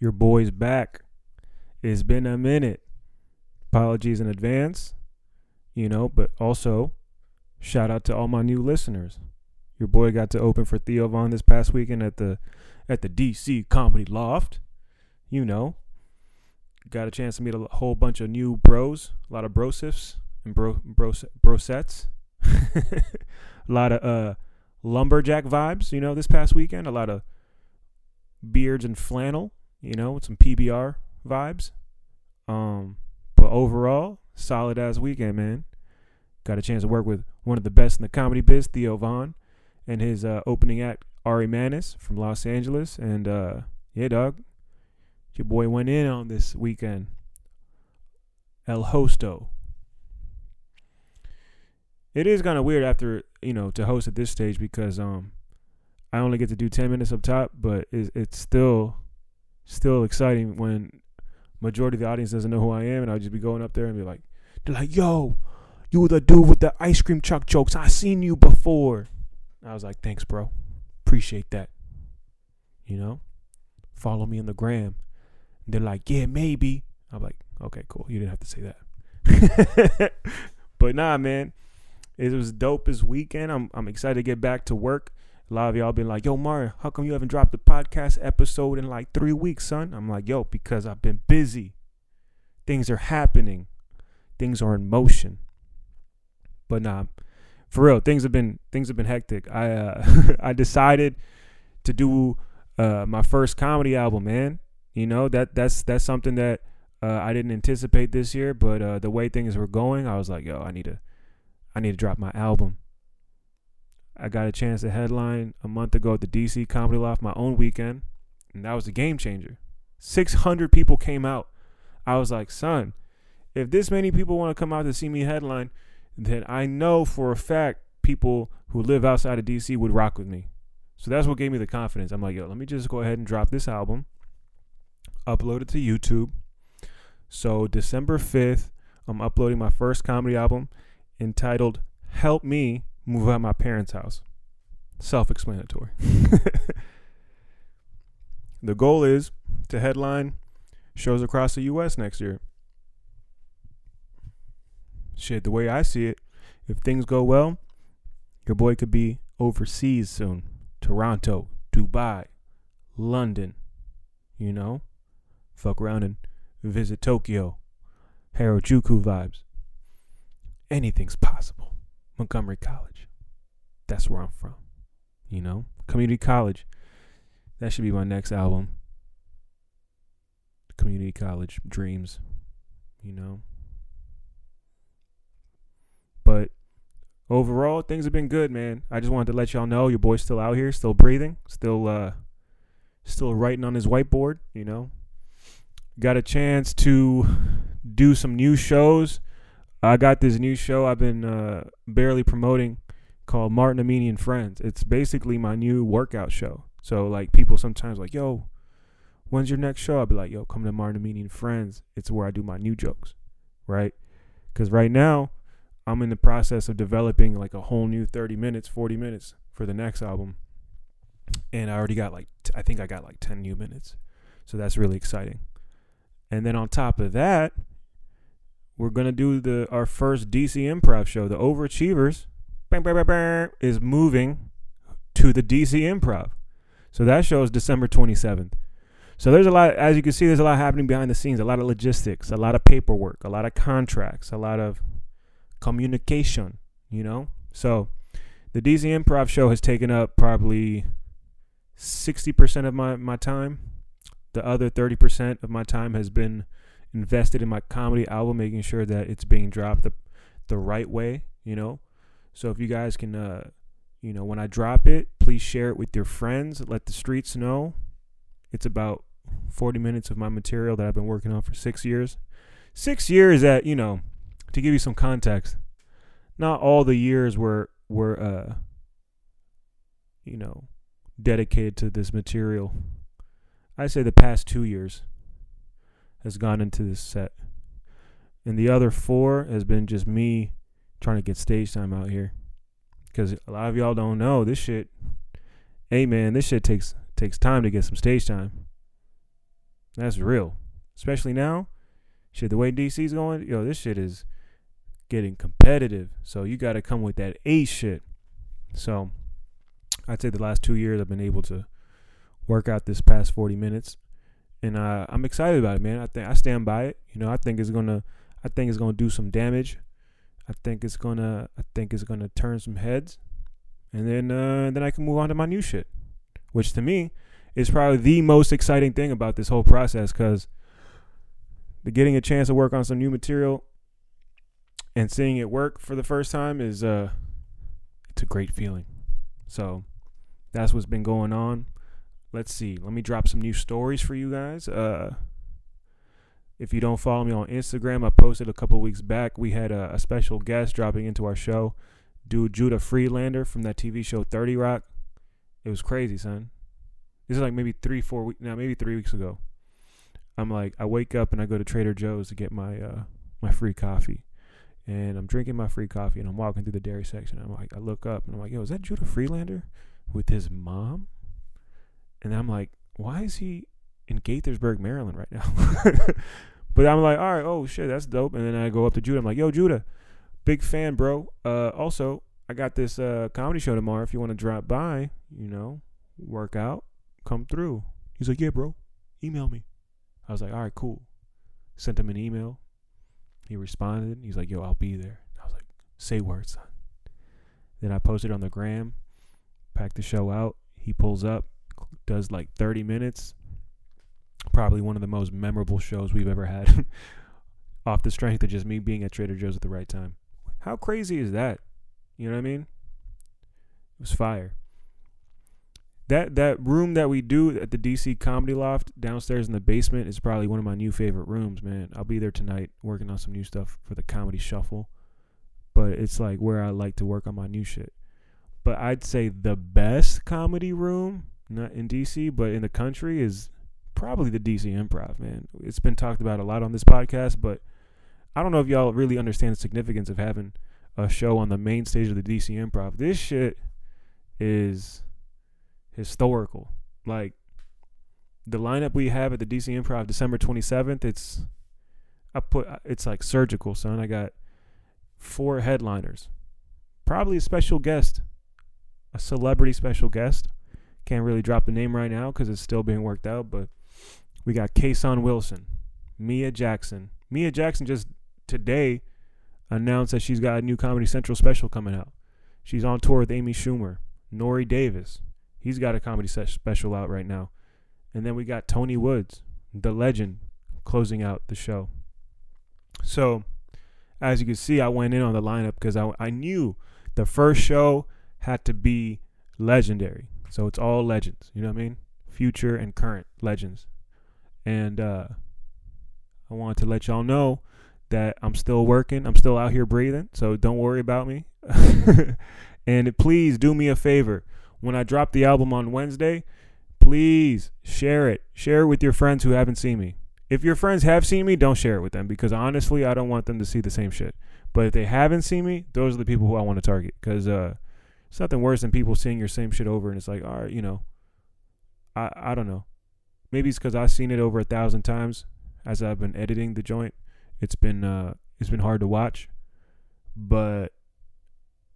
Your boy's back. It's been a minute. Apologies in advance, you know, but also shout out to all my new listeners. Your boy got to open for Theo Von this past weekend at the at the DC Comedy Loft. You know, got a chance to meet a whole bunch of new bros, a lot of brosifs and bro bro brosets, a lot of uh lumberjack vibes. You know, this past weekend, a lot of beards and flannel. You know, some PBR vibes. Um, but overall, solid ass weekend, man. Got a chance to work with one of the best in the comedy biz, Theo Von, and his uh, opening act, Ari Manis from Los Angeles. And uh, yeah, dog, your boy went in on this weekend. El Hosto. It is kind of weird after you know to host at this stage because um I only get to do ten minutes up top, but it's, it's still still exciting when majority of the audience doesn't know who I am, and I'll just be going up there and be like, they're like, "Yo, you were the dude with the ice cream truck jokes. I seen you before." I was like, "Thanks, bro. Appreciate that." You know, follow me on the gram. They're like, "Yeah, maybe." I'm like, "Okay, cool. You didn't have to say that." but nah, man, it was dope this weekend. I'm I'm excited to get back to work. A lot of y'all been like, yo, Mario, how come you haven't dropped a podcast episode in like three weeks, son? I'm like, yo, because I've been busy. Things are happening. Things are in motion. But nah, for real, things have been things have been hectic. I uh, I decided to do uh, my first comedy album, man. You know that that's that's something that uh, I didn't anticipate this year, but uh, the way things were going, I was like, yo, I need to I need to drop my album. I got a chance to headline a month ago at the DC Comedy Loft my own weekend, and that was a game changer. 600 people came out. I was like, son, if this many people want to come out to see me headline, then I know for a fact people who live outside of DC would rock with me. So that's what gave me the confidence. I'm like, yo, let me just go ahead and drop this album, upload it to YouTube. So December 5th, I'm uploading my first comedy album entitled Help Me move out my parents' house. Self explanatory. the goal is to headline shows across the U.S. next year. Shit, the way I see it, if things go well, your boy could be overseas soon. Toronto, Dubai, London, you know? Fuck around and visit Tokyo. Harajuku vibes. Anything's possible. Montgomery College. That's where I'm from. You know, community college. That should be my next album. Community college dreams. You know. But overall, things have been good, man. I just wanted to let y'all know your boy's still out here, still breathing, still uh still writing on his whiteboard, you know. Got a chance to do some new shows I got this new show I've been uh, barely promoting called Martin Amini and Friends. It's basically my new workout show. So like people sometimes like, yo, when's your next show? I'll be like, yo, come to Martin Amini and Friends. It's where I do my new jokes, right? Because right now I'm in the process of developing like a whole new 30 minutes, 40 minutes for the next album, and I already got like t- I think I got like 10 new minutes, so that's really exciting. And then on top of that, we're gonna do the our first DC Improv show. The Overachievers bang, bang, bang, is moving to the DC Improv, so that show is December 27th. So there's a lot, as you can see, there's a lot happening behind the scenes. A lot of logistics, a lot of paperwork, a lot of contracts, a lot of communication. You know, so the DC Improv show has taken up probably 60% of my my time. The other 30% of my time has been invested in my comedy album, making sure that it's being dropped the the right way, you know. So if you guys can uh you know, when I drop it, please share it with your friends, let the streets know. It's about 40 minutes of my material that I've been working on for 6 years. 6 years at, you know, to give you some context. Not all the years were were uh you know, dedicated to this material. I say the past 2 years has gone into this set. And the other four has been just me trying to get stage time out here. Because a lot of y'all don't know this shit. Hey man, this shit takes takes time to get some stage time. That's real. Especially now. Shit, the way DC's going, yo, this shit is getting competitive. So you got to come with that A shit. So I'd say the last two years I've been able to work out this past 40 minutes, and uh, I'm excited about it, man. I think I stand by it. You know, I think it's gonna, I think it's gonna do some damage. I think it's gonna, I think it's gonna turn some heads, and then uh, then I can move on to my new shit, which to me is probably the most exciting thing about this whole process, because the getting a chance to work on some new material and seeing it work for the first time is uh it's a great feeling. So that's what's been going on. Let's see. Let me drop some new stories for you guys. Uh if you don't follow me on Instagram, I posted a couple weeks back. We had a, a special guest dropping into our show, dude Judah Friedlander from that TV show 30 Rock. It was crazy, son. This is like maybe three, four weeks now, maybe three weeks ago. I'm like, I wake up and I go to Trader Joe's to get my uh, my free coffee, and I'm drinking my free coffee and I'm walking through the dairy section. I'm like, I look up and I'm like, yo, is that Judah Friedlander with his mom? And I'm like, why is he in Gaithersburg, Maryland right now? but I'm like, all right, oh shit, that's dope. And then I go up to Judah. I'm like, yo, Judah, big fan, bro. Uh, also, I got this uh, comedy show tomorrow. If you want to drop by, you know, work out, come through. He's like, yeah, bro, email me. I was like, all right, cool. Sent him an email. He responded. He's like, yo, I'll be there. I was like, say words, son. Then I posted on the gram, packed the show out. He pulls up, does like 30 minutes. Probably one of the most memorable shows we've ever had. Off the strength of just me being at Trader Joe's at the right time. How crazy is that? You know what I mean? It was fire that that room that we do at the DC Comedy Loft downstairs in the basement is probably one of my new favorite rooms, man. I'll be there tonight working on some new stuff for the Comedy Shuffle. But it's like where I like to work on my new shit. But I'd say the best comedy room, not in DC, but in the country is probably the DC Improv, man. It's been talked about a lot on this podcast, but I don't know if y'all really understand the significance of having a show on the main stage of the DC Improv. This shit is historical. Like the lineup we have at the DC Improv December 27th, it's I put it's like surgical, son. I got four headliners. Probably a special guest, a celebrity special guest. Can't really drop the name right now cuz it's still being worked out, but we got Kason Wilson, Mia Jackson. Mia Jackson just today announced that she's got a new Comedy Central special coming out. She's on tour with Amy Schumer, Nore Davis, He's got a comedy special out right now. And then we got Tony Woods, the legend, closing out the show. So, as you can see, I went in on the lineup because I, I knew the first show had to be legendary. So it's all legends, you know what I mean? Future and current legends. And uh, I wanted to let y'all know that I'm still working. I'm still out here breathing. So don't worry about me. and please do me a favor when I drop the album on Wednesday, please share it. Share it with your friends who haven't seen me. If your friends have seen me, don't share it with them because honestly, I don't want them to see the same shit. But if they haven't seen me, those are the people who I want to target because uh, it's nothing worse than people seeing your same shit over and it's like, all right, you know, I I don't know. Maybe it's because I've seen it over a thousand times as I've been editing the joint. It's been uh, it's been hard to watch, but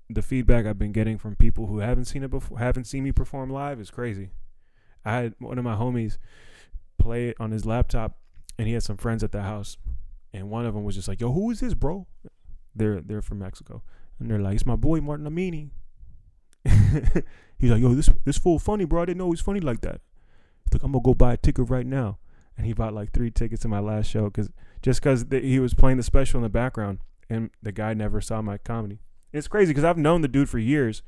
the feedback I've been getting from people who haven't seen it before, haven't seen me perform live is crazy. I had one of my homies play it on his laptop, and he had some friends at the house, and one of them was just like, "Yo, who is this, bro?" They're they're from Mexico, and they're like, "It's my boy Martin Amini." He's like, "Yo, this this fool funny, bro. I didn't know he's funny like that." Like, "I'm gonna go buy a ticket right now," and he bought like three tickets to my last show because just because he was playing the special in the background, and the guy never saw my comedy. It's crazy because I've known the dude for years,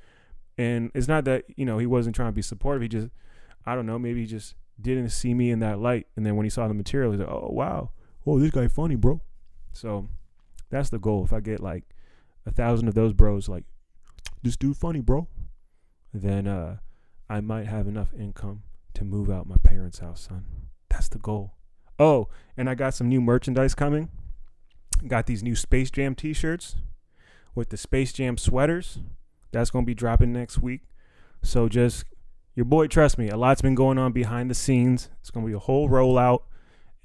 and it's not that you know he wasn't trying to be supportive. He just, I don't know, maybe he just didn't see me in that light. And then when he saw the material, he's like, "Oh wow, oh this guy funny, bro." So that's the goal. If I get like a thousand of those bros, like this dude funny, bro, then uh, I might have enough income to move out my parents' house, son. That's the goal. Oh, and I got some new merchandise coming. Got these new Space Jam T-shirts with the Space Jam sweaters. That's going to be dropping next week. So just your boy, trust me, a lot's been going on behind the scenes. It's going to be a whole rollout.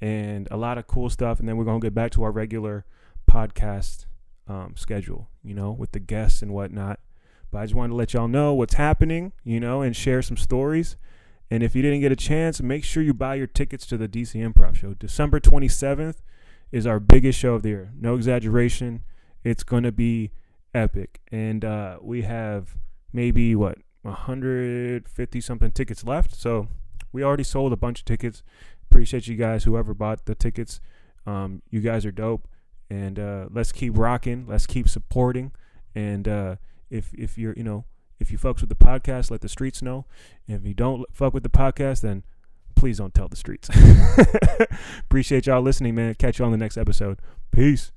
and a lot of cool stuff. And then we're gonna get back to our regular podcast um, schedule, you know, with the guests and whatnot. But I just wanted to let y'all know what's happening, you know, and share some stories. And if you didn't get a chance, make sure you buy your tickets to the DC Improv Show. December 27th is our biggest show of the year. No exaggeration. It's going to be epic. And uh, we have maybe, what, 150 something tickets left. So we already sold a bunch of tickets. Appreciate you guys, whoever bought the tickets. Um, you guys are dope. And uh, let's keep rocking. Let's keep supporting. And uh, if if you're, you know, if you fucks with the podcast, let the streets know. If you don't fuck with the podcast, then please don't tell the streets. Appreciate y'all listening, man. Catch you on the next episode. Peace.